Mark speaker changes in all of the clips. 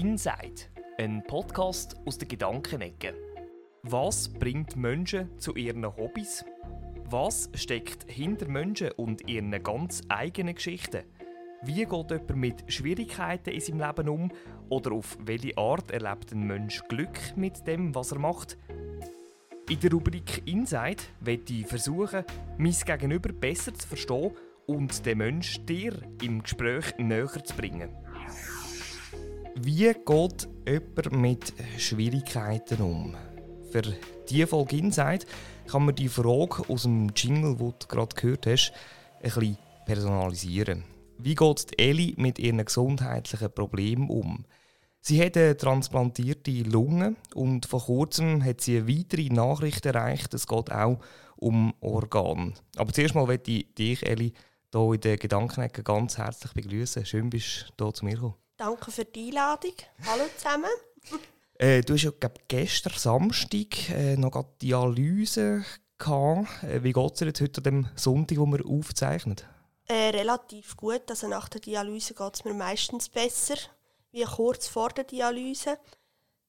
Speaker 1: Inside, ein Podcast aus der Gedankenecke. Was bringt Menschen zu ihren Hobbys? Was steckt hinter Menschen und ihren ganz eigenen Geschichten? Wie geht jemand mit Schwierigkeiten in seinem Leben um? Oder auf welche Art erlebt ein Mensch Glück mit dem, was er macht? In der Rubrik Inside werde ich versuchen, mein Gegenüber besser zu verstehen und den Menschen dir im Gespräch näher zu bringen. Wie geht jemand mit Schwierigkeiten um? Für diese Folge Inside kann man die Frage aus dem Jingle, den du gerade gehört hast, ein bisschen personalisieren. Wie geht Ellie mit ihren gesundheitlichen Problemen um? Sie hat eine transplantierte Lunge und vor kurzem hat sie eine weitere Nachricht erreicht. Es geht auch um Organe. Aber zuerst mal möchte ich dich, Ellie, hier in der Gedankenecke ganz herzlich begrüßen. Schön, bist du hier zu mir gekommen.
Speaker 2: Danke für die Einladung. Hallo zusammen.
Speaker 1: Äh, du hast ja glaub, gestern Samstag äh, noch gerade Dialyse gehabt. Äh, wie geht es dir jetzt heute an dem Sonntag, wo wir aufzeichnen?
Speaker 2: Äh, relativ gut. Also nach der Dialyse geht es mir meistens besser, wie kurz vor der Dialyse.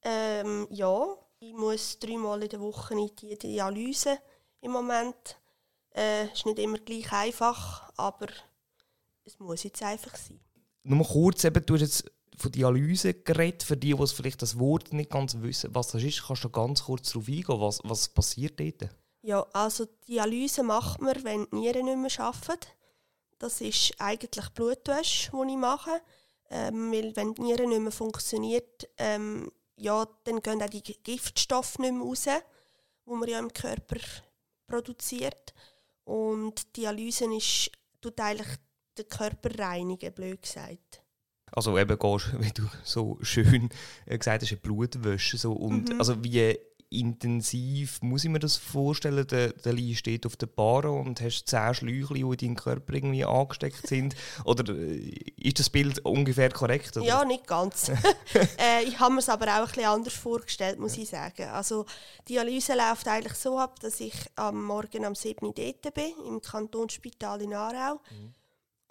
Speaker 2: Ähm, ja, ich muss dreimal in der Woche in die Dialyse im Moment. Äh, ist nicht immer gleich einfach, aber es muss jetzt einfach sein.
Speaker 1: Nur kurz, eben, du hast jetzt von Dialyse geredet. Für die, die vielleicht das Wort nicht ganz wissen, was das ist, kannst du ganz kurz darauf eingehen. Was, was passiert dort?
Speaker 2: Ja, also Dialyse macht man, wenn die Nieren nicht mehr arbeiten. Das ist eigentlich Blutwäsche, die ich mache. Ähm, weil wenn die Niere nicht mehr funktioniert, ähm, ja, dann gehen auch die Giftstoffe nicht mehr raus, die man ja im Körper produziert. Und Dialyse ist, tut eigentlich den Körper reinigen, blöd gesagt.
Speaker 1: Also eben gehst, wie du so schön äh, gesagt hast, Blutwäsche. So. Und
Speaker 2: Mhm.
Speaker 1: also wie intensiv muss ich mir das vorstellen? Der, der Lee steht auf der Bar und hast zehn Schläuche, die in deinen Körper irgendwie angesteckt sind. Oder äh, ist das Bild ungefähr korrekt? Oder?
Speaker 2: Ja, nicht ganz. äh, ich habe mir es aber auch ein bisschen anders vorgestellt, muss ich sagen. Also die Dialyse läuft eigentlich so ab, dass ich am Morgen am 7. Uhr dort bin, im Kantonsspital in Aarau,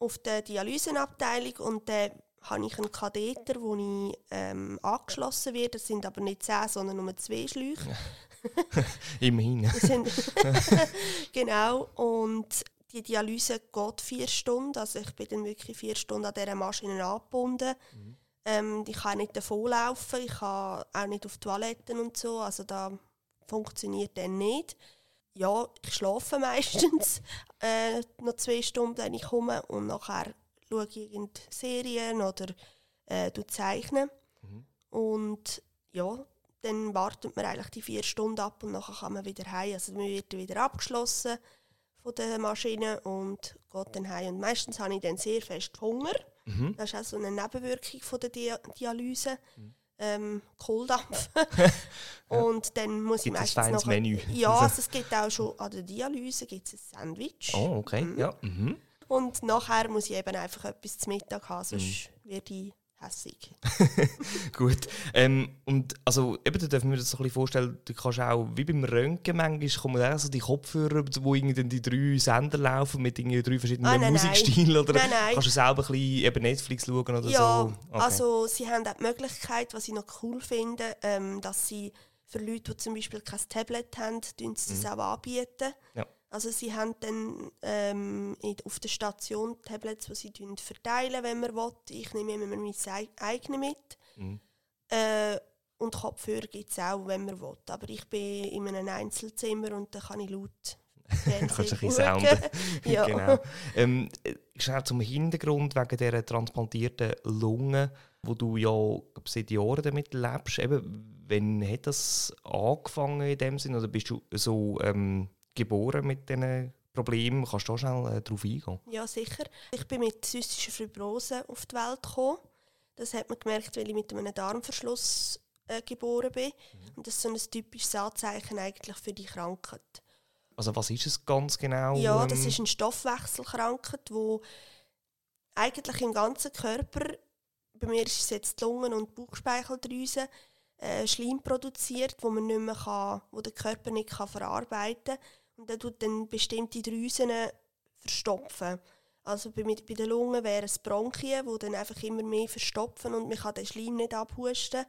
Speaker 2: auf der Dialysenabteilung und dann habe ich einen Katheter, wo ich ähm, angeschlossen werde. Das sind aber nicht zehn, sondern nur zwei Schläuche.
Speaker 1: Immerhin.
Speaker 2: Genau. Und die Dialyse geht vier Stunden. Also ich bin dann wirklich vier Stunden an dieser Maschine angebunden. Ähm, ich kann nicht davonlaufen, ich kann auch nicht auf Toiletten und so. Also da funktioniert dann nicht. Ja, ich schlafe meistens äh, noch zwei Stunden, wenn ich komme und nachher schaue ich irgendeine Serien oder äh, du zeichne. Und ja, dann wartet man eigentlich die vier Stunden ab und nachher kann man wieder heim. Also man wird wieder abgeschlossen von der Maschine und geht dann heim. Und meistens habe ich dann sehr fest Hunger.
Speaker 1: Mhm.
Speaker 2: Das ist auch so eine Nebenwirkung von der Dia Dialyse. Ähm, Kohldampf. und dann muss
Speaker 1: Gibt
Speaker 2: ich meistens noch...
Speaker 1: Menü?
Speaker 2: Ja, also es gibt auch schon an der Dialyse gibt's ein Sandwich.
Speaker 1: Oh, okay. Ja. Mhm.
Speaker 2: Und nachher muss ich eben einfach etwas zu Mittag haben, sonst werde ich hässig.
Speaker 1: Gut. Ähm, und also, eben, da dürfen wir uns das so ein bisschen vorstellen, du kannst auch, wie beim Röntgen manchmal, kommen auch so die Kopfhörer, wo irgendwie die drei Sender laufen mit irgendwie drei verschiedenen
Speaker 2: Ah, nein.
Speaker 1: Musikstilen. Oder
Speaker 2: Nein, nein.
Speaker 1: kannst du selber ein bisschen eben Netflix schauen oder
Speaker 2: Ja,
Speaker 1: so? Okay.
Speaker 2: also sie haben auch die Möglichkeit, was ich noch cool finde, ähm, dass sie für Leute, die zum Beispiel kein Tablet haben, sie das auch anbieten.
Speaker 1: Ja.
Speaker 2: Also sie haben dann ähm, auf der Station Tablets, die sie verteilen, wenn man will. Ich nehme immer mein eigenes mit.
Speaker 1: Mhm.
Speaker 2: Äh, und Kopfhörer gibt es auch, wenn man will. Aber ich bin in einem Einzelzimmer und da kann ich laut
Speaker 1: Kannst du ein bisschen sounden.
Speaker 2: ja.
Speaker 1: genau. Ähm, äh, schnell zum Hintergrund wegen dieser transplantierten Lunge, wo du ja seit Jahren damit lebst. Eben, wann hat das angefangen in dem Sinn? Oder bist du so ähm, geboren mit diesen Problemen? Kannst du da schnell äh, darauf eingehen?
Speaker 2: Ja, sicher. Ich bin mit zystischer Fibrose auf die Welt gekommen. Das hat man gemerkt, weil ich mit einem Darmverschluss äh, geboren bin. Und das ist so ein typisches Anzeichen eigentlich für die Krankheit.
Speaker 1: Also was ist es ganz genau?
Speaker 2: Ja, das
Speaker 1: ähm,
Speaker 2: ist eine Stoffwechselkrankheit, wo eigentlich im ganzen Körper, bei mir ist es jetzt die Lungen- und Bauchspeicheldrüse, äh, Schleim produziert, wo man nicht mehr kann, wo der Körper nicht kann verarbeiten kann. Und der tut dann bestimmte Drüsen verstopfen. Also bei, bei den Lungen wären es Bronchien, die dann einfach immer mehr verstopfen und man kann den Schleim nicht abhusten.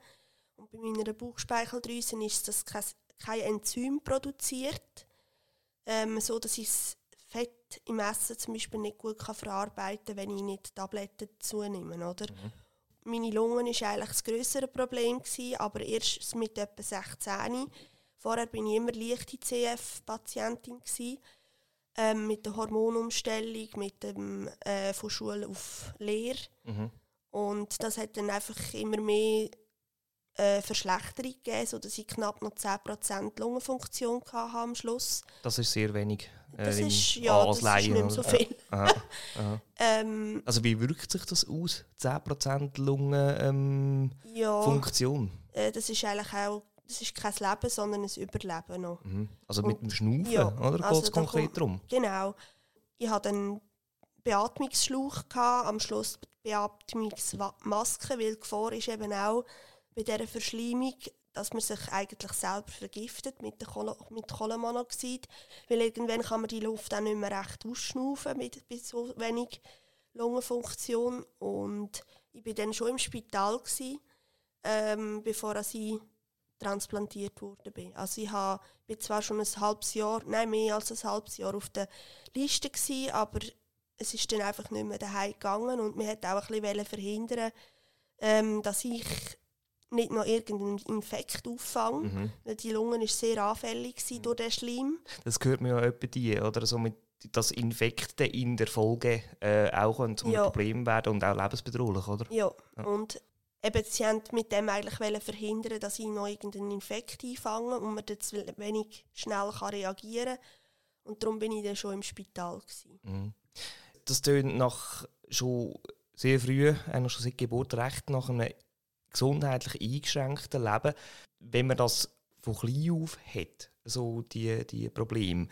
Speaker 2: Und bei meiner Bauchspeicheldrüse ist das kein, kein Enzym produziert, ähm, so dass ich das Fett im Essen zum Beispiel nicht gut kann verarbeiten kann, wenn ich nicht Tabletten zunehme. Oder? Mhm. Meine Lungen war eigentlich das größere Problem, gewesen, aber erst mit etwa 16. Vorher war ich immer leichte CF-Patientin. Ähm, mit der Hormonumstellung, mit dem äh, von Schule auf Lehre. Mhm. Und das hat dann einfach immer mehr äh, Verschlechterung gegeben, sodass ich knapp noch 10% Lungenfunktion hatte am Schluss.
Speaker 1: Das ist sehr wenig.
Speaker 2: Äh, das ist, ja, das ist nicht mehr so viel. Aha,
Speaker 1: aha. ähm, also wie wirkt sich das aus, 10% Lungenfunktion?
Speaker 2: Ja, äh, das ist eigentlich auch das ist kein Leben, sondern ein Überleben noch.
Speaker 1: Mhm. Also mit dem Schnaufen, ja, oder? Also geht es konkret darum?
Speaker 2: Genau. Ich hatte einen Beatmungsschlauch, gehabt, am Schluss die Beatmungsmaske, weil die Gefahr ist eben auch bei dieser Verschleimung, dass man sich eigentlich selber vergiftet mit, Kohle, mit Kohlenmonoxid, weil irgendwann kann man die Luft auch nicht mehr recht ausschnaufen mit, mit so wenig Lungenfunktion und ich war dann schon im Spital, gewesen, ähm, bevor ich transplantiert worden Also ich habe, bin zwar schon ein halbes Jahr, nein, mehr als ein halbes Jahr auf der Liste gewesen, aber es ist dann einfach nicht mehr daheim gegangen und man hat auch ein bisschen verhindern, ähm, dass ich nicht noch irgendeinen Infekt auffange. Mhm. Die Lunge war sehr anfällig mhm. durch den Schleim.
Speaker 1: Das gehört mir ja etwa die, oder? So mit, dass Infekte in der Folge äh, auch ein ja. Problem werden und auch lebensbedrohlich, oder?
Speaker 2: Ja, ja. und eben, sie haben mit dem eigentlich verhindern, dass ich noch irgendeinen Infekt einfange und man jetzt wenig schnell kann reagieren kann. Und darum bin ich dann schon im Spital. Mhm.
Speaker 1: Das tönt nach schon sehr früh, eigentlich schon seit Geburt, recht nach einem gesundheitlich eingeschränkten Leben. Wenn man das von klein auf hat, so die, die Probleme,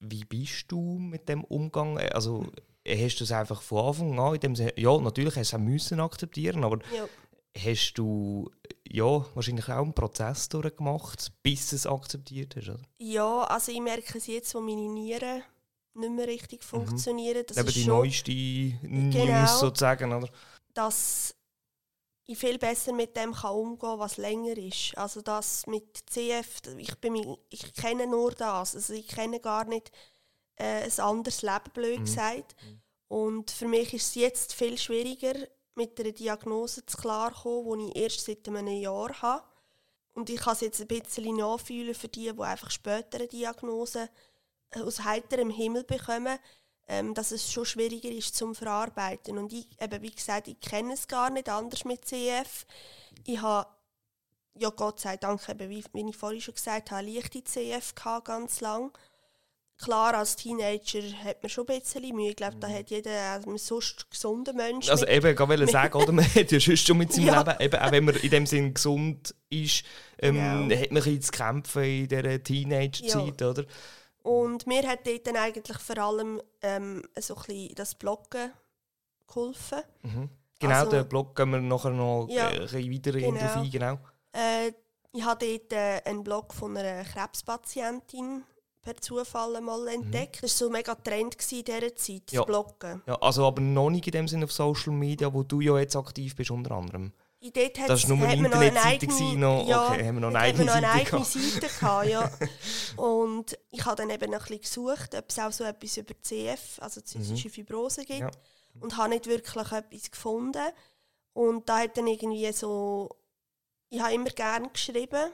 Speaker 1: wie bist du mit dem Umgang? Also hast du es einfach von Anfang an in dem Sinne, ja, natürlich hast du es müssen akzeptieren, aber ja hast du ja, wahrscheinlich auch einen Prozess durchgemacht, bis du es akzeptiert hast, oder?
Speaker 2: Ja, also ich merke es jetzt, wo meine Nieren nicht mehr richtig mhm. funktionieren. Das
Speaker 1: Eben ist die schon, neueste News genau, sozusagen, oder?
Speaker 2: Dass ich viel besser mit dem kann umgehen kann, was länger ist. Also das mit CF, ich, bin, ich kenne nur das. Also ich kenne gar nicht äh, ein anderes Leben, blöd mhm. gesagt. Mhm. Und für mich ist es jetzt viel schwieriger, mit einer Diagnose zu klarkommen, die ich erst seit einem Jahr habe. Und ich kann es jetzt ein bisschen nachfühlen für die, die einfach später eine Diagnose äh, aus heiterem Himmel bekommen, ähm, dass es schon schwieriger ist zum Verarbeiten. Und ich, eben, wie gesagt, ich kenne es gar nicht anders mit CF. Ich habe, ja Gott sei Dank, eben, wie, ich vorhin schon gesagt habe, leichte CF gehabt, ganz lang klar, als Teenager hat man schon ein bisschen Mühe. Ich glaube, da hat jeder, ein sonst gesunder Mensch.
Speaker 1: Also eben, ich wollte sagen, oder? man hat ja sonst schon mit seinem ja. Leben, eben, auch wenn man in dem Sinn gesund ist, ähm, genau. hat man ein zu kämpfen in dieser Teenage-Zeit, ja. oder?
Speaker 2: Und mir hat dort dann eigentlich vor allem ähm, so ein bisschen das Bloggen geholfen.
Speaker 1: Mhm. Genau, also, den Blog gehen wir nachher noch ja, ein bisschen weiter genau. drauf ein, genau.
Speaker 2: Äh, ich hatte dort äh, einen Blog von einer Krebspatientin per Zufall mal mhm. entdeckt. Mhm. Das war so ein mega Trend in dieser Zeit, ja. das Bloggen.
Speaker 1: Ja, also aber noch nicht in dem Sinne auf Social Media, wo du ja jetzt aktiv bist, unter anderem. das war nur eine Internetseite. Noch, ja, okay, haben wir noch eine eigene,
Speaker 2: noch eine eigene Seite gehabt, ja. Und ich habe dann eben ein bisschen gesucht, ob es auch so etwas über CF, also zystische mhm. Fibrose gibt. Ja. Und habe nicht wirklich etwas gefunden. Und da hat dann irgendwie so... Ich habe immer gerne geschrieben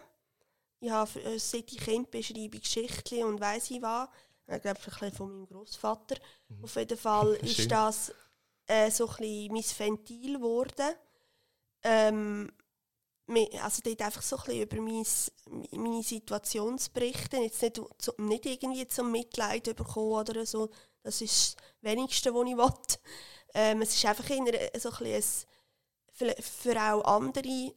Speaker 2: ich habe äh, seit ich Kind beschreibe Geschichten und weiss ich was. Ich glaube, ein bisschen von meinem Großvater. Mhm. Auf jeden Fall ist das äh, so ein bisschen mein Ventil geworden. Ähm, also dort einfach so ein bisschen über mein, meine Situation zu berichten. Jetzt nicht, nicht irgendwie zum Mitleid bekommen oder so. Das ist das Wenigste, was ich will. Ähm, es ist einfach in so ein bisschen ein, für, für auch andere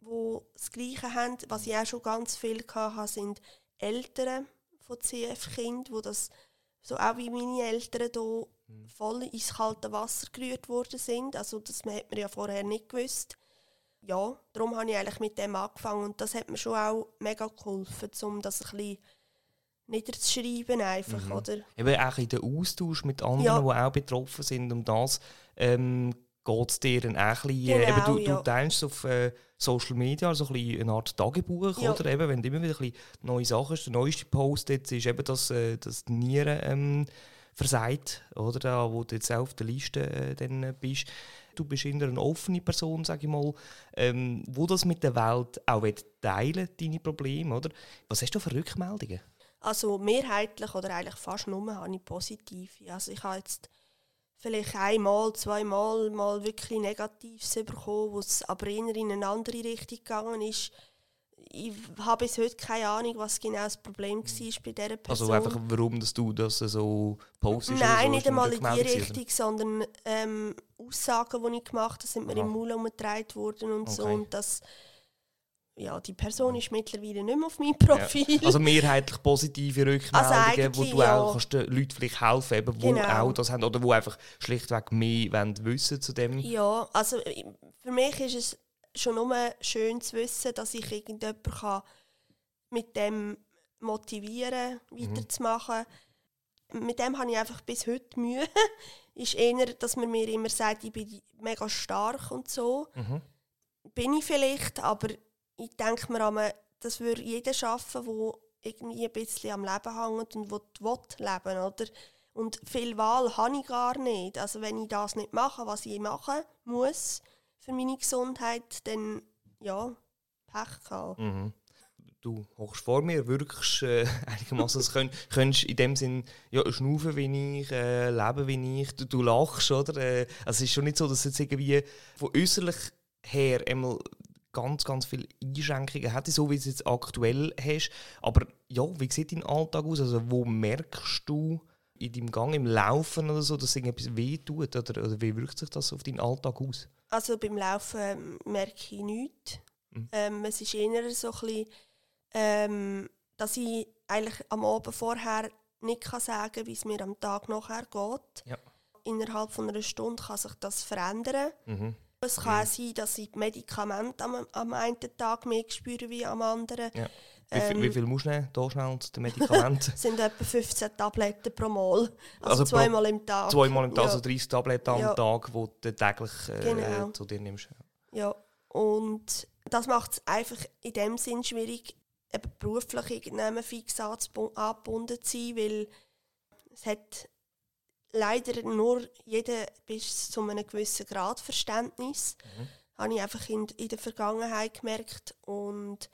Speaker 2: die das Gleiche haben. Was ich auch schon ganz viel hatte, sind Eltern von CF-Kindern, die das so auch wie meine Eltern hier mhm. voll ins kalte Wasser gerührt worden sind. Also das hat man ja vorher nicht gewusst. Ja, darum habe ich eigentlich mit dem angefangen und das hat mir schon auch mega geholfen, um das ein bisschen niederzuschreiben einfach,
Speaker 1: Mhm.
Speaker 2: oder?
Speaker 1: Eben auch in den Austausch mit anderen,
Speaker 2: Ja.
Speaker 1: die auch betroffen sind. Um das ähm, geht es dir dann auch ein bisschen, äh,
Speaker 2: Genau,
Speaker 1: eben, du,
Speaker 2: ja.
Speaker 1: du teilst auf äh, Social Media, also ein eine Art Tagebuch,
Speaker 2: Ja.
Speaker 1: oder? Eben, wenn du immer wieder ein neue Sachen hast. Der neueste Post jetzt ist eben, dass, äh, dass die Nieren ähm, versagt, oder? Da, wo du jetzt auch auf der Liste äh, dann äh, bist. Du bist eher eine offene Person, sage ich mal, ähm, wo das mit der Welt auch teilen deine Probleme, oder? Was hast du für Rückmeldungen?
Speaker 2: Also mehrheitlich oder eigentlich fast nur habe ich positive. Also ich habe jetzt vielleicht einmal, zweimal mal wirklich Negatives bekommen, wo es aber eher in eine andere Richtung gegangen ist. Ich habe bis heute keine Ahnung, was genau das Problem war bei dieser Person.
Speaker 1: Also einfach, warum dass du das so postest?
Speaker 2: Nein,
Speaker 1: so,
Speaker 2: nicht einmal in die Richtung, sondern ähm, Aussagen, die ich gemacht habe, sind mir
Speaker 1: Aha.
Speaker 2: im Maul umgetragen worden und so.
Speaker 1: Okay.
Speaker 2: Und das, ja, die Person ist mittlerweile nicht mehr auf meinem Profil.
Speaker 1: oder? Also mehrheitlich positive Rückmeldungen, wo
Speaker 2: eigentlich,
Speaker 1: du
Speaker 2: ja.
Speaker 1: auch kannst den Leuten vielleicht helfen eben, die
Speaker 2: Genau.
Speaker 1: auch das haben oder die einfach schlichtweg mehr wollen wissen zu dem.
Speaker 2: Ja, also äh, für mich ist es schon nur schön zu wissen, dass ich irgendjemanden kann mit dem motivieren weiterzumachen. Mit dem habe ich einfach bis heute Mühe. ist eher, dass man mir immer sagt, ich bin mega stark und so.
Speaker 1: Mhm.
Speaker 2: Bin ich vielleicht, aber ich denke mir einmal, das würde jeder schaffen, der irgendwie ein bisschen am Leben hängt und will, will leben, oder? Und viel Wahl habe ich gar nicht. Also wenn ich das nicht mache, was ich machen muss für meine Gesundheit, dann ja, Pech gehabt.
Speaker 1: Mhm. Du hochst vor mir, wirkst äh, einigermaßen, könnt, könntest in dem Sinn ja, schnaufen wie ich, äh, leben wie ich, du, du lachst, oder? Äh, also es ist schon nicht so, dass es irgendwie von äußerlich her einmal ganz, ganz viele Einschränkungen hat, so wie du es jetzt aktuell hast. Aber ja, wie sieht dein Alltag aus? Also wo merkst du in deinem Gang, im Laufen oder so, dass irgendetwas weh tut? Oder, oder wie wirkt sich das auf deinen Alltag aus?
Speaker 2: Also beim Laufen ähm, merke ich nichts.
Speaker 1: Mhm.
Speaker 2: Ähm, es ist eher so ein bisschen, ähm, dass ich eigentlich am Abend vorher nicht kann sagen kann, wie es mir am Tag nachher geht.
Speaker 1: Ja.
Speaker 2: Innerhalb von einer Stunde kann sich das verändern.
Speaker 1: Mhm.
Speaker 2: Es kann auch sein, dass ich die Medikamente am, am einen Tag mehr spüre wie am anderen.
Speaker 1: Ja. Wie, viel-
Speaker 2: Ähm,
Speaker 1: wie viel musst du nehmen, da schnell zu den Medikamenten?
Speaker 2: Es sind etwa 15 Tabletten pro Mal. Also,
Speaker 1: Also pro-
Speaker 2: zweimal im Tag.
Speaker 1: Zweimal im Tag,
Speaker 2: Ja.
Speaker 1: also 30 Tabletten am
Speaker 2: Ja.
Speaker 1: Tag, die du täglich äh,
Speaker 2: Genau.
Speaker 1: zu dir nimmst.
Speaker 2: Ja, und das macht es einfach in dem Sinn schwierig, eben beruflich irgendjemand fix angebunden zu sein, weil es hat leider nur jeder bis zu einem gewissen Grad Verständnis.
Speaker 1: Mhm.
Speaker 2: Habe ich einfach in, in der Vergangenheit gemerkt. Und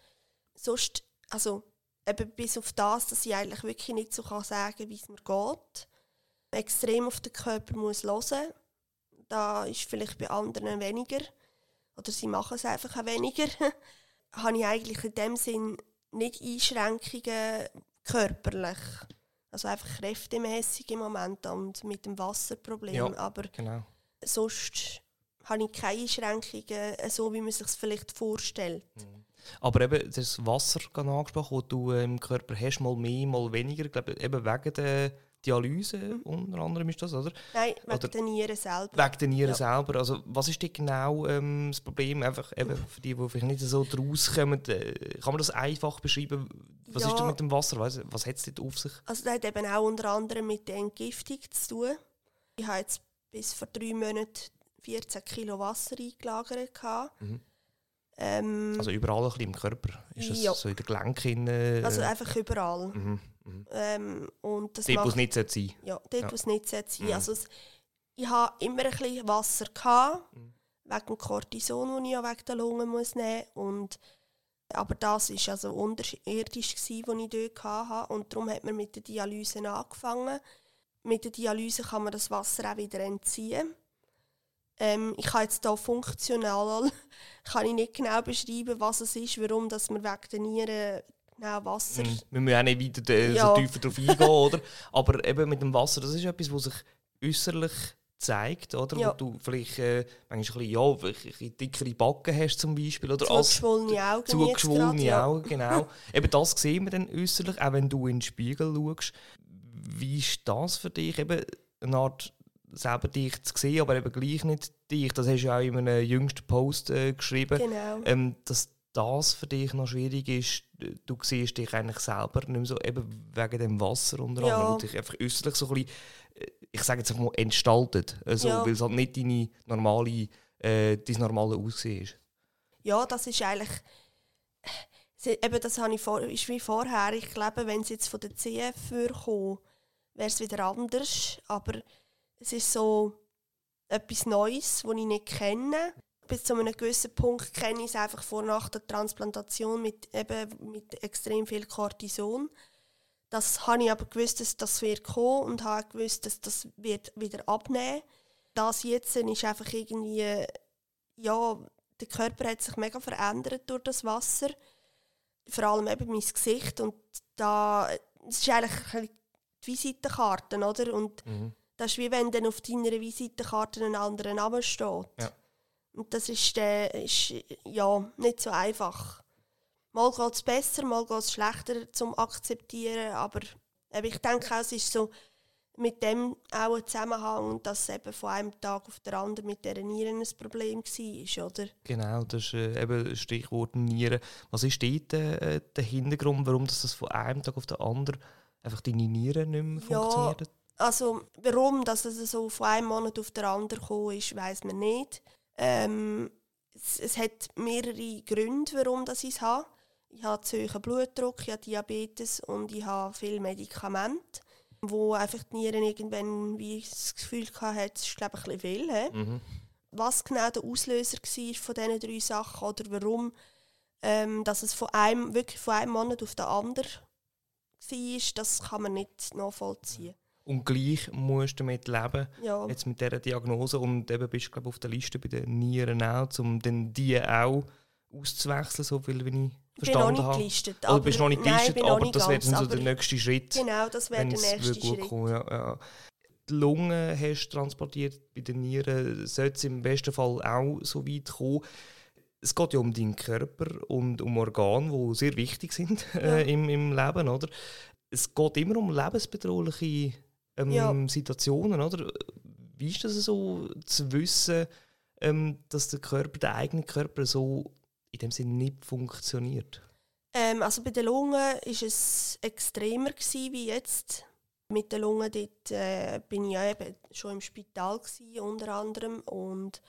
Speaker 2: sonst, also eben bis auf das, dass ich eigentlich wirklich nicht so kann sagen wie es mir geht. Extrem auf den Körper muss hören. Da ist vielleicht bei anderen weniger. Oder sie machen es einfach auch weniger. habe ich eigentlich in dem Sinn nicht Einschränkungen körperlich. Also einfach kräftemäßig im Moment und mit dem Wasserproblem.
Speaker 1: Ja.
Speaker 2: Aber
Speaker 1: Genau.
Speaker 2: sonst habe ich keine Einschränkungen, äh, so wie man sich es vielleicht vorstellt.
Speaker 1: Aber eben das Wasser angesprochen, das du im Körper hast, mal mehr, mal weniger. Ich glaube, eben wegen der Dialyse unter anderem ist das, oder?
Speaker 2: Nein, wegen
Speaker 1: Oder-
Speaker 2: der Nieren selber.
Speaker 1: Wegen der Nieren
Speaker 2: Ja.
Speaker 1: selber. Also, was ist denn genau ähm, das Problem? Einfach eben für die, die vielleicht nicht so draus kommen, äh, kann man das einfach beschreiben? Was
Speaker 2: Ja.
Speaker 1: ist denn mit dem Wasser? Weiss, was hat es dort auf sich?
Speaker 2: Also das hat eben auch unter anderem mit der Entgiftung zu tun. Ich habe jetzt bis vor drei Monaten 14 Kilo Wasser eingelagert.
Speaker 1: Mhm.
Speaker 2: Ähm,
Speaker 1: Also überall ein bisschen im Körper. Ist das
Speaker 2: Ja.
Speaker 1: so in den Gelenken? Äh,
Speaker 2: also einfach überall.
Speaker 1: mhm, mhm.
Speaker 2: Ähm, und das
Speaker 1: Dort, wo es nicht sein sollte.
Speaker 2: ja, dort,
Speaker 1: Ja.
Speaker 2: wo es nicht sein.
Speaker 1: Mhm.
Speaker 2: Also es, ich habe immer ein bisschen Wasser gehabt,
Speaker 1: Mhm.
Speaker 2: wegen dem Cortison, das ich ja wegen der Lunge muss nehmen und aber das war also unterirdisch, was ich dort hatte. Und darum hat man mit der Dialyse angefangen. Mit der Dialyse kann man das Wasser auch wieder entziehen. Ähm, ich kann jetzt hier funktional kann ich nicht genau beschreiben, was es ist, warum dass man wegen der Nieren genau Wasser...
Speaker 1: Wir müssen auch nicht weiter äh,
Speaker 2: Ja.
Speaker 1: so tiefer darauf eingehen, oder? Aber eben mit dem Wasser, das ist etwas, was sich äußerlich zeigt, oder?
Speaker 2: Ja.
Speaker 1: Wo du vielleicht äh, manchmal ein bisschen, ja, dickere Backen hast zum Beispiel, oder
Speaker 2: Zugeschwollene Augen
Speaker 1: zugeschwollene
Speaker 2: ja.
Speaker 1: Augen, genau. eben das sehen wir dann äußerlich, auch wenn du in den Spiegel schaust. Wie ist das für dich, eben eine Art selber dich zu sehen, aber eben gleich nicht dich? Das hast du ja auch in einem jüngsten Post äh, geschrieben
Speaker 2: Genau.
Speaker 1: ähm, dass das für dich noch schwierig ist, du siehst dich eigentlich selber nicht mehr so, eben wegen dem Wasser unter anderem,
Speaker 2: Ja.
Speaker 1: und dich einfach äußerlich so ein bisschen, äh, ich sage jetzt einfach mal, entstaltet, also,
Speaker 2: Ja.
Speaker 1: weil es halt nicht deine normale, äh, dein normale Aussehen ist.
Speaker 2: Ja, das ist eigentlich. Eben, das habe ich vor, ist wie vorher. Ich glaube, wenn es jetzt von der CF würde kommen, wäre es wieder anders. Aber es ist so etwas Neues, das ich nicht kenne. Bis zu einem gewissen Punkt kenne ich es einfach vor nach der Transplantation mit, eben mit extrem viel Cortison. Das habe ich aber gewusst, dass das wird kommen und habe gewusst, dass das wird wieder abnehmen. Das jetzt ist einfach irgendwie, ja, der Körper hat sich mega verändert durch das Wasser. Vor allem eben mein Gesicht. Und da, es ist eigentlich die Visitenkarten, oder? Und
Speaker 1: Mhm.
Speaker 2: das ist wie wenn dann auf deiner Visitenkarte ein anderer Name steht.
Speaker 1: Ja.
Speaker 2: Und das ist, äh, ist ja, nicht so einfach. Mal geht es besser, mal geht es schlechter zum Akzeptieren. Aber eben, ich denke auch, es ist so mit dem auch ein Zusammenhang, dass eben von einem Tag auf den anderen mit dieser Nieren ein Problem war. Oder?
Speaker 1: Genau, das ist äh, eben das Stichwort Nieren. Was ist dort äh, der Hintergrund, warum das von einem Tag auf den anderen einfach deine Nieren nicht mehr
Speaker 2: Ja,
Speaker 1: funktionieren?
Speaker 2: Also, warum dass es so von einem Monat auf den anderen gekommen ist, weiß man nicht. Ähm, es, es hat mehrere Gründe, warum das ich es habe. Ich habe zu hohen Blutdruck, ich habe Diabetes und ich habe viele Medikamente, wo einfach die Nieren irgendwann wie das Gefühl hatte, es ist glaube ich ein bisschen viel.
Speaker 1: Mhm.
Speaker 2: was genau der Auslöser war von diesen drei Sachen oder warum ähm, dass es von einem, wirklich von einem Monat auf den anderen war, das kann man nicht nachvollziehen.
Speaker 1: Und gleich musst du damit leben,
Speaker 2: Ja,
Speaker 1: jetzt mit dieser Diagnose und eben bist du glaube auf der Liste bei den Nieren auch, um dann die auch auszuwechseln, so viel wie ich verstanden
Speaker 2: nicht
Speaker 1: habe.
Speaker 2: gelistet.
Speaker 1: Oder bist du noch nicht
Speaker 2: nein,
Speaker 1: gelistet,
Speaker 2: noch
Speaker 1: aber das wäre dann so der nächste Schritt.
Speaker 2: Genau, das wäre der nächste Schritt.
Speaker 1: kommen, ja, ja. Die Lunge hast du transportiert, bei den Nieren sollte es im besten Fall auch so weit kommen. Es geht ja um deinen Körper und um Organe, die sehr wichtig sind äh, im, im Leben, oder? Es geht immer um lebensbedrohliche ähm,
Speaker 2: Ja.
Speaker 1: Situationen, oder? Wie ist das so, zu wissen, ähm, dass der Körper, der eigene Körper so in dem Sinne nicht funktioniert?
Speaker 2: Ähm, also bei den Lungen war es extremer gewesen, wie jetzt. Mit den Lungen dort, äh, bin ich ja eben schon im Spital gewesen, unter anderem und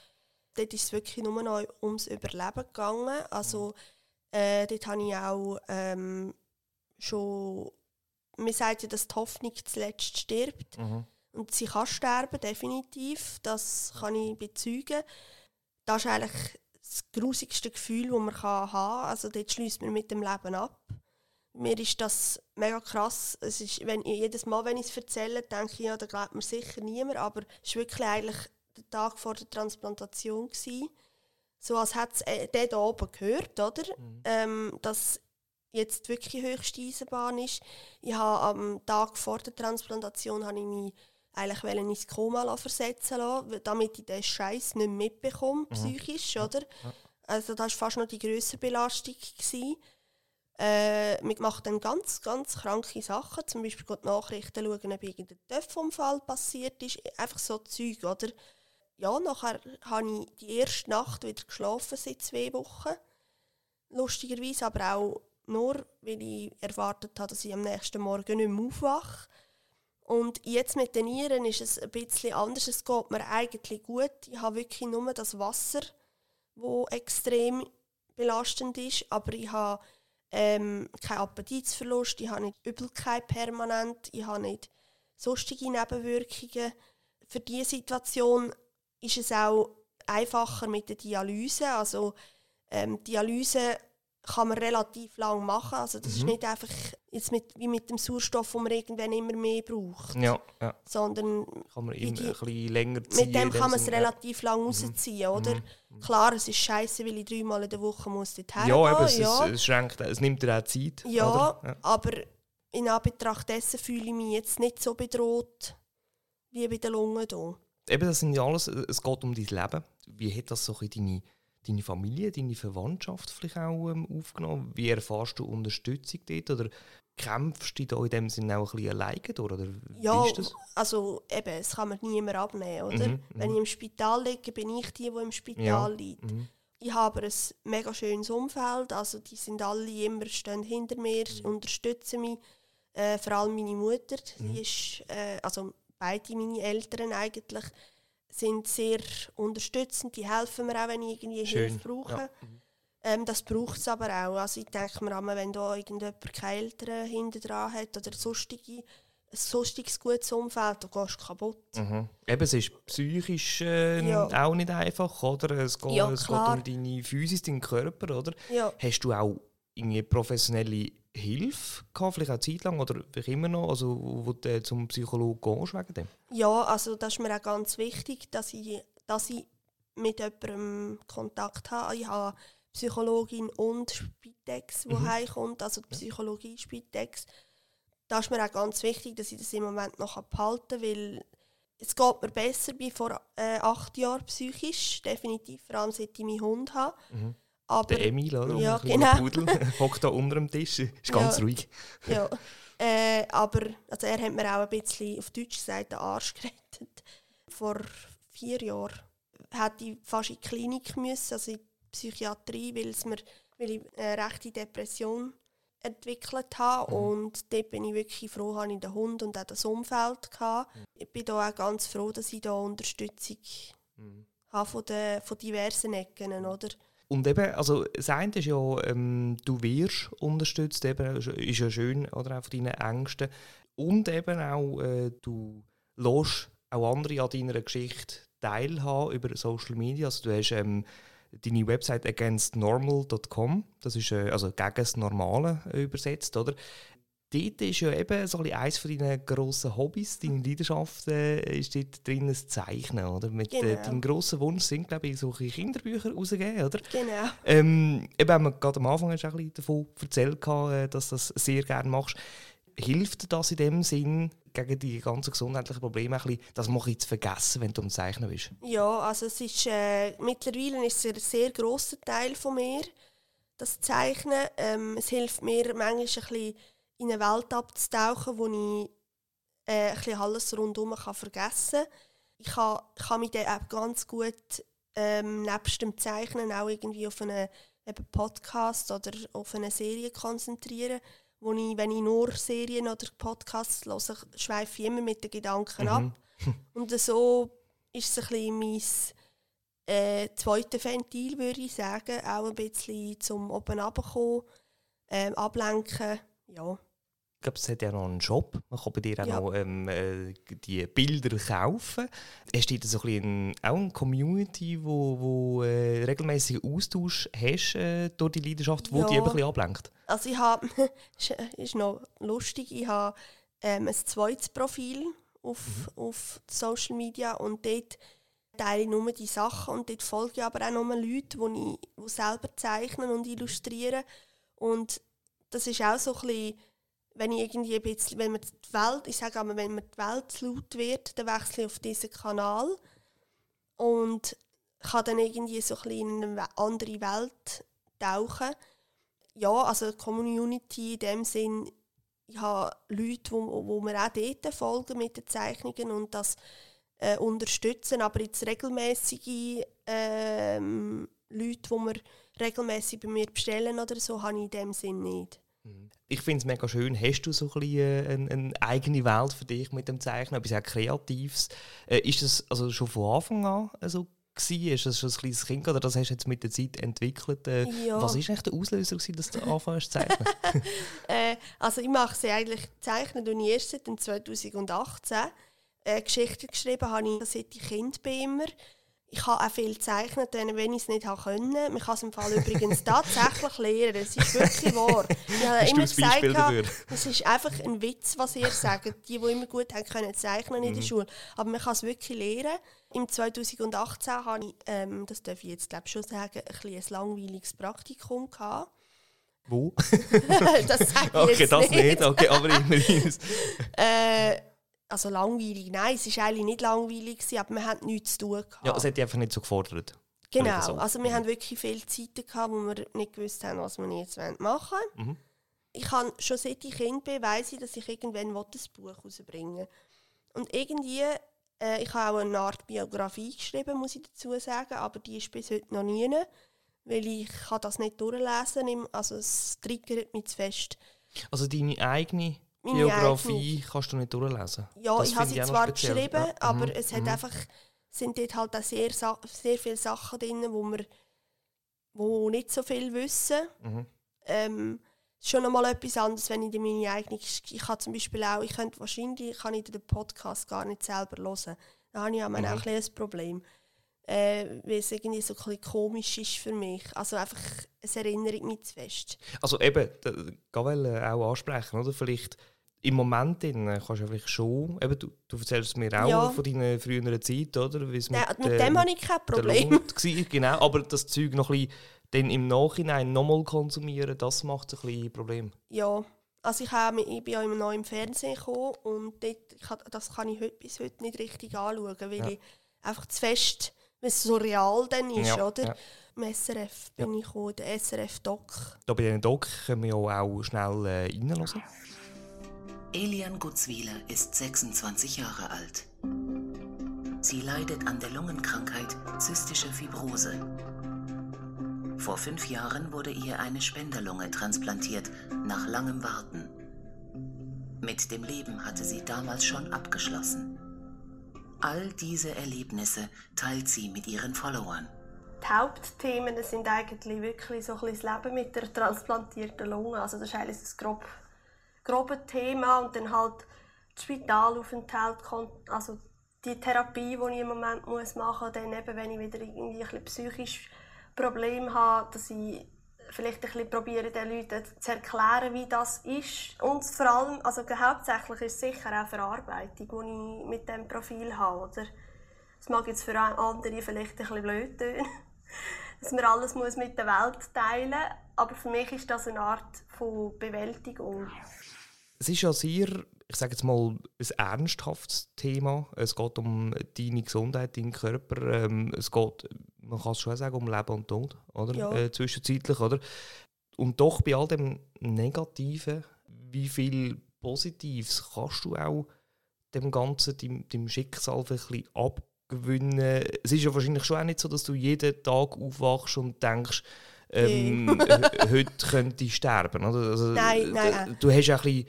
Speaker 2: dort ist es wirklich nur noch ums Überleben gegangen. Also äh, dort habe ich auch ähm, schon, man sagt ja, dass die Hoffnung zuletzt stirbt. Und sie kann sterben, definitiv. Das kann ich bezeugen. Das ist eigentlich das grusigste Gefühl, das man haben kann. Also dort schließt man mit dem Leben ab. Mir ist das mega krass. Es ist, wenn, jedes Mal, wenn ich es erzähle, denke ich, ja, da glaubt mir sicher niemand. Aber es war wirklich eigentlich der Tag vor der Transplantation. Gewesen. So als hätte es äh, der da oben gehört, oder? Ähm, dass jetzt wirklich die höchste Eisenbahn ist. Ich habe am Tag vor der Transplantation habe ich mich eigentlich ins Koma versetzen lassen, damit ich den Scheiß nicht mehr mitbekomme, psychisch, oder? Also das war fast noch die größere Belastung. Gewesen. Äh, man macht dann ganz, ganz kranke Sachen, zum Beispiel die Nachrichten schauen, ob irgendein Töpfunfall passiert ist, einfach so Zeug, oder? Ja, nachher habe ich die erste Nacht wieder geschlafen seit zwei Wochen. Lustigerweise aber auch nur, weil ich erwartet habe, dass ich am nächsten Morgen nicht mehr aufwache. Und jetzt mit den Nieren ist es ein bisschen anders. Es geht mir eigentlich gut. Ich habe wirklich nur das Wasser, wo extrem belastend ist. Aber ich habe ähm, keinen Appetitsverlust, ich habe nicht Übelkeit permanent, ich habe nicht sonstige Nebenwirkungen. Für diese Situation ist es auch einfacher mit der Dialyse. Also ähm, Dialyse kann man relativ lang machen. Also das ist nicht einfach jetzt mit, wie mit dem Sauerstoff, den man irgendwann immer mehr braucht,
Speaker 1: Ja, ja.
Speaker 2: sondern
Speaker 1: Kann man immer
Speaker 2: die-
Speaker 1: ein bisschen länger ziehen.
Speaker 2: mit dem kann man es
Speaker 1: Sinne, ja.
Speaker 2: relativ lang rausziehen, oder? Klar, es ist scheiße, weil ich dreimal in der Woche muss dort
Speaker 1: Ja,
Speaker 2: hergehen,
Speaker 1: es,
Speaker 2: ja.
Speaker 1: Es, es schränkt, es nimmt dir auch Zeit.
Speaker 2: Ja,
Speaker 1: ja.
Speaker 2: aber in Anbetracht dessen fühle ich mich jetzt nicht so bedroht wie bei den Lungen hier.
Speaker 1: Eben, das sind ja alles, es geht um dein Leben. Wie hat das so ein bisschen deine, deine Familie, deine Verwandtschaft vielleicht auch ähm, aufgenommen? Wie erfährst du Unterstützung dort? Oder kämpfst du da in dem Sinne auch ein bisschen alleine durch? Oder
Speaker 2: Ja,
Speaker 1: ist das?
Speaker 2: also eben, es kann mir niemand abnehmen, oder?
Speaker 1: Mhm,
Speaker 2: Wenn ich im Spital liege, bin ich die, die im Spital
Speaker 1: Ja,
Speaker 2: liegt.
Speaker 1: Mhm.
Speaker 2: Ich habe ein mega schönes Umfeld, also die sind alle immer stehen hinter mir, mhm. unterstützen mich. Äh, vor allem meine Mutter, mhm. die ist, äh, also beide meine Eltern eigentlich, sind sehr unterstützend, die helfen mir auch, wenn ich irgendwie Schön. Hilfe brauche. Ja. Ähm, das braucht es aber auch. Also ich denke mir immer, wenn da irgendjemand keine Eltern hinter dran hat oder sonstige ein sonstiges gutes Umfeld, da gehst du kaputt.
Speaker 1: Mhm. Eben, es ist psychisch äh, ja. auch nicht einfach, oder? Es geht, ja, es geht um deine Physis, deinen Körper, oder? Hast du auch irgendwie professionelle Hilfe gehabt, vielleicht auch Zeit lang oder immer noch, also wo du zum Psychologen gehst wegen dem?
Speaker 2: Ja, also das ist mir auch ganz wichtig, dass ich, dass ich mit jemandem Kontakt habe. Ich habe Psychologin und Spitex, die mhm. heimkommt, also die Psychologie Spitex da ist mir auch ganz wichtig, dass ich das im Moment noch behalten kann, weil es geht mir besser wie vor äh, acht Jahren psychisch, definitiv, vor allem seit ich meinen Hund habe.
Speaker 1: Mhm. Aber, der Emil, oder?
Speaker 2: Ja, genau.
Speaker 1: Pudel, hockt da unter dem Tisch, ist ganz
Speaker 2: ja,
Speaker 1: ruhig.
Speaker 2: ja, äh, aber also er hat mir auch ein bisschen auf Deutsch gesagt, den Arsch gerettet. Vor vier Jahren hätte ich fast in die Klinik müssen, also in die Psychiatrie, weil, es mir, weil ich eine rechte Depression entwickelt habe. Mhm. Und dort bin ich wirklich froh, dass ich den Hund und auch das Umfeld hatte. Mhm. Ich bin da auch ganz froh, dass ich da Unterstützung mhm. habe von, den, von diversen Ecken. Oder?
Speaker 1: Und eben, also das eine ist ja, ähm, du wirst unterstützt, eben, ist ja schön, oder auch von deinen Ängsten. Und eben auch, äh, du lässt auch andere an deiner Geschichte teilhaben über Social Media. Also du hast ähm, deine Website againstnormal.com, das ist äh, also gegen das Normale übersetzt, oder? Dort ist ja eben so ein eines von deinen grossen Hobbys, deine Leidenschaft äh, ist dort drin, das Zeichnen, oder? Mit äh, genau. äh, deinem grossen Wunsch sind, glaube ich, solche Kinderbücher rausgeben, oder?
Speaker 2: Genau.
Speaker 1: Ähm, eben, gerade am Anfang hast du ein bisschen davon erzählt, äh, dass du das sehr gerne machst. Hilft das in dem Sinn, gegen die ganzen gesundheitlichen Probleme ein bisschen, das mache ich zu vergessen, wenn du am Zeichnen bist?
Speaker 2: Ja, also es ist, äh, mittlerweile ist es ein sehr grosser Teil von mir, das Zeichnen. Ähm, es hilft mir manchmal ein bisschen in eine Welt abzutauchen, wo ich äh, ein alles rundherum kann vergessen kann. Ich kann, kann mich dann auch ganz gut ähm, nebst dem Zeichnen auch irgendwie auf einen Podcast oder auf eine Serie konzentrieren wo ich, wenn ich nur Serien oder Podcasts höre, schweife ich immer mit den Gedanken mhm. ab. Und so ist es ein bisschen mein äh, zweites Ventil, würde ich sagen. Auch ein bisschen zum oben runterkommen, ähm, ablenken, ja.
Speaker 1: Glaube, es hat ja noch einen Shop. Man kann bei dir auch ja. noch ähm, äh, die Bilder kaufen. Hast du so ein auch eine Community, wo, wo äh, regelmäßig Austausch hast äh, durch die Leidenschaft, wo ja. die ein bisschen ablenkt?
Speaker 2: Also ich habe, ist noch lustig, ich habe ähm, ein zweites Profil auf, mhm. auf Social Media und dort teile ich nur die Sachen und dort folge ich aber auch nur Leute, die, ich, die selber zeichnen und illustrieren und das ist auch so ein bisschen wenn ich irgendwie ein bisschen, wenn man die Welt, ich sage einmal, wenn mir die Welt zu laut wird, dann wechsle ich auf diesen Kanal und kann dann irgendwie so ein in eine andere Welt tauchen. Ja, also Community in dem Sinn, ich habe Leute, wo, wo mir auch dort folgen mit den Zeichnungen und das äh, unterstützen, aber jetzt regelmäßige ähm, Leute, die mir regelmäßig bei mir bestellen oder so, habe ich in dem Sinn nicht.
Speaker 1: Ich finde es mega schön. Hast du so ein bisschen äh, eine, eine, eigene Welt für dich mit dem Zeichnen, etwas sehr Kreatives? Äh, ist das also schon von Anfang an so gewesen? Ist das schon ein kleines Kind oder das hast du jetzt mit der Zeit entwickelt? Äh, ja. Was war eigentlich der Auslöser, gewesen, dass du anfängst zu zeichnen?
Speaker 2: äh, also ich mache sie eigentlich zeichnen und erst seit 2018. Äh, Geschichten geschrieben habe ich, seit ich Kind bin immer ich habe auch viel gezeichnet, wenn ich es nicht können. Man kann es im Fall übrigens tatsächlich lernen. Es ist wirklich wahr. Ich habe immer gesagt, es ist einfach ein Witz, was ihr sagt. Die, die immer gut haben können zeichnen in der mhm. Schule. Aber man kann es wirklich lernen. Im 2018 habe ich, ähm, das darf ich jetzt glaube schon sagen, ein, ein langweiliges Praktikum gehabt.
Speaker 1: Wo?
Speaker 2: das sage ich
Speaker 1: okay,
Speaker 2: jetzt
Speaker 1: das nicht. nicht. Okay, aber immerhin.
Speaker 2: äh, also langweilig, nein, es war eigentlich nicht langweilig, aber wir hatten nichts zu tun. Gehabt.
Speaker 1: Ja, es hat dich einfach nicht so gefordert.
Speaker 2: Genau, so. also wir mhm. haben wirklich viele Zeiten gehabt, wo wir nicht gewusst haben, was wir jetzt machen wollen. Mhm. Ich habe schon seit ich Kind bin, weiss ich, dass ich irgendwann ein Buch herausbringen Und irgendwie, äh, ich habe auch eine Art Biografie geschrieben, muss ich dazu sagen, aber die ist bis heute noch nie. weil ich kann das nicht durchlesen also es triggert mich zu fest.
Speaker 1: Also deine eigene Biografie eigene. kannst du nicht durchlesen?
Speaker 2: Ja, das ich habe sie zwar geschrieben, ja. aber mhm. es hat mhm. einfach, sind dort halt auch sehr, sehr viele Sachen drin, wo wir wo nicht so viel wissen. Mhm. Ähm, ist schon einmal etwas anderes, wenn ich meine eigene ich kann zum Beispiel auch, ich könnte wahrscheinlich kann ich den Podcast gar nicht selber hören. Da habe ich auch mhm. auch ein, ein Problem äh, weil es irgendwie so ein komisch ist für mich. Also einfach, es erinnert mich zu fest.
Speaker 1: Also eben, da will auch ansprechen, oder? Vielleicht im Moment in, kannst du vielleicht schon, eben, du, du erzählst mir auch ja. von deiner früheren Zeit, oder?
Speaker 2: Nein, mit, mit dem habe ich kein Problem.
Speaker 1: War, genau, aber das Zeug noch ein bisschen dann im Nachhinein nochmal konsumieren, das macht ein bisschen Problem.
Speaker 2: Ja, also ich, habe, ich bin ja immer noch im Fernsehen gekommen und dort, ich, das kann ich heute, bis heute nicht richtig anschauen, weil ja. ich einfach zu fest wenn es so real dann ist, ja, oder? Ja. Im SRF bin ja. ich gekommen, der SRF-Doc.
Speaker 1: Da bei diesem Doc können wir auch schnell äh, reinhören.
Speaker 3: Elian Gutzwieler ist 26 Jahre alt. Sie leidet an der Lungenkrankheit zystische Fibrose. Vor fünf Jahren wurde ihr eine Spenderlunge transplantiert, nach langem Warten. Mit dem Leben hatte sie damals schon abgeschlossen. All diese Erlebnisse teilt sie mit ihren Followern.
Speaker 2: Die Hauptthemen sind eigentlich wirklich so ein das Leben mit der transplantierten Lunge. Also das ist eigentlich das grob, grobe Thema und dann halt das Spitalaufenthalt, also die Therapie, die ich im Moment muss machen muss, dann eben, wenn ich wieder irgendwie ein psychisch Problem habe, dass ich vielleicht ein bisschen probieren, den Leuten zu erklären, wie das ist. Und vor allem, also hauptsächlich ist es sicher auch Verarbeitung, die ich mit diesem Profil habe. Oder? Das mag jetzt für andere vielleicht ein bisschen blöd tönen, dass man alles muss mit der Welt teilen muss. Aber für mich ist das eine Art von Bewältigung.
Speaker 1: Es ist ja sehr, ich sage jetzt mal, ein ernsthaftes Thema. Es geht um deine Gesundheit, deinen Körper. Ähm, es geht man kann es schon sagen, um Leben und Tod, oder? Ja. Äh, zwischenzeitlich, oder? Und doch bei all dem Negativen, wie viel Positives kannst du auch dem Ganzen, dem, dem Schicksal ein bisschen abgewinnen? Es ist ja wahrscheinlich schon auch nicht so, dass du jeden Tag aufwachst und denkst, ähm, heute könnte ich sterben. Oder? Also,
Speaker 2: nein, nein, nein.
Speaker 1: Du hast ja ein bisschen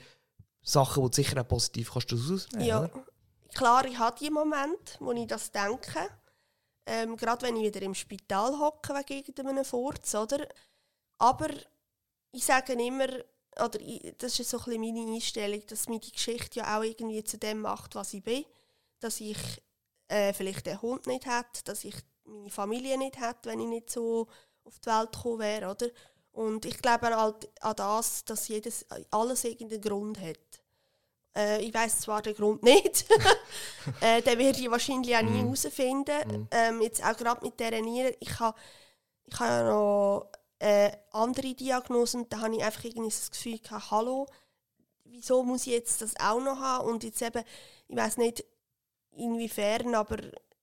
Speaker 1: Sachen, die du sicher auch positiv kannst du
Speaker 2: ausnehmen Ja, oder? klar, ich habe die Momente, wo ich das denke. Ähm, gerade wenn ich wieder im Spital hocke wegen irgendeinem Furz, oder? Aber ich sage immer, oder ich, das ist so ein meine Einstellung, dass mir die Geschichte ja auch irgendwie zu dem macht, was ich bin. Dass ich äh, vielleicht den Hund nicht hätte, dass ich meine Familie nicht hätte, wenn ich nicht so auf die Welt gekommen wäre, oder? Und ich glaube halt an das, dass jedes, alles irgendeinen Grund hat. Äh, ich weiß zwar den Grund nicht. äh, den werde ich wahrscheinlich auch nie herausfinden. Mm. mm. Ähm, jetzt auch gerade mit dieser Niere. Ich habe ich ha ja noch äh, andere Diagnosen. Da habe ich einfach irgendwie das Gefühl gehabt, hallo, wieso muss ich jetzt das auch noch haben? Und jetzt eben, ich weiß nicht inwiefern, aber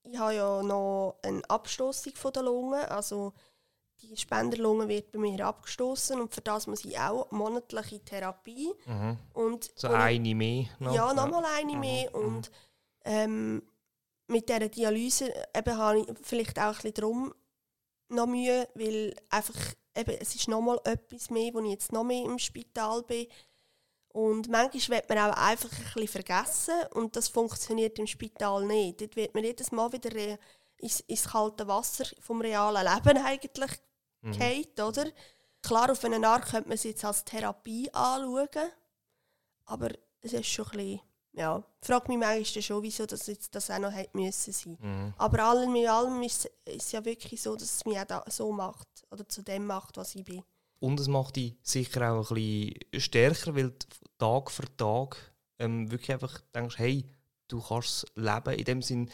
Speaker 2: ich habe ja noch eine Abstoßung von der Lunge. Also die Spenderlunge wird bei mir abgestoßen und für das muss ich auch monatliche Therapie.
Speaker 1: Mhm. Und, so und, eine mehr?
Speaker 2: Noch? Ja, nochmal eine mhm. mehr. Mhm. Und ähm, mit dieser Dialyse eben habe ich vielleicht auch ein bisschen darum noch Mühe, weil einfach eben, es ist nochmal etwas mehr, wo ich jetzt noch mehr im Spital bin. Und manchmal wird man auch einfach ein bisschen vergessen und das funktioniert im Spital nicht. Dort wird man jedes Mal wieder ins, ins kalte Wasser vom realen Leben eigentlich mhm. geht, oder? Klar, auf eine Art könnte man es jetzt als Therapie anschauen, aber es ist schon ein bisschen, ja, ich frage mich manchmal schon, wieso das jetzt das auch noch hätte müssen sein. Mhm. Aber allem in allem ist es ja wirklich so, dass es mich auch so macht, oder zu dem macht, was ich bin.
Speaker 1: Und es macht dich sicher auch ein bisschen stärker, weil du Tag für Tag ähm, wirklich einfach denkst, hey, du kannst leben. In dem Sinn,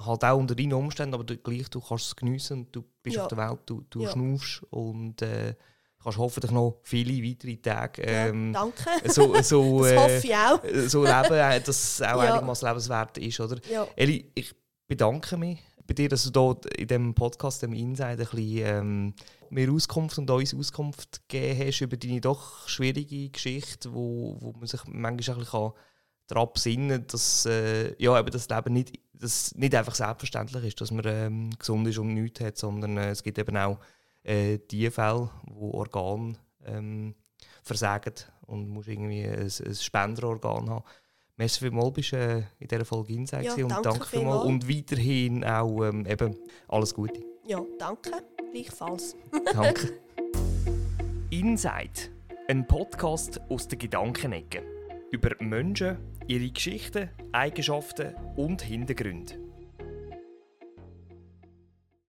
Speaker 1: halt auch unter deinen Umständen, aber du, gleich, du kannst es geniessen und du bist ja. auf der Welt, du, du ja. schnaufst und äh, kannst hoffentlich noch viele weitere Tage
Speaker 2: ähm, ja, danke.
Speaker 1: So, so,
Speaker 2: das hoffe ich auch.
Speaker 1: Äh, so leben, äh, dass es auch ja. einigermaßen lebenswert ist, oder? Eli, ich bedanke mich bei dir, dass du dort in diesem Podcast, dem Inside, ein bisschen ähm, mehr Auskunft und uns Auskunft gegeben hast über deine doch schwierige Geschichte, wo, wo man sich manchmal ein bisschen daran besinnen dass äh, ja, eben das Leben nicht, das nicht einfach selbstverständlich ist, dass man ähm, gesund ist und nichts hat, sondern äh, es gibt eben auch äh, die Fälle, wo Organ ähm, versagen und musst irgendwie ein, ein Spenderorgan haben. Merci vielmals, bist äh, in dieser Folge Insight
Speaker 2: Ja,
Speaker 1: und
Speaker 2: danke vielmals.
Speaker 1: Und weiterhin auch ähm, eben alles Gute.
Speaker 2: Ja, danke. Gleichfalls.
Speaker 1: Danke. Inside, ein Podcast aus der Gedankenecke. Über Menschen, ihre Geschichten, Eigenschaften und Hintergründe.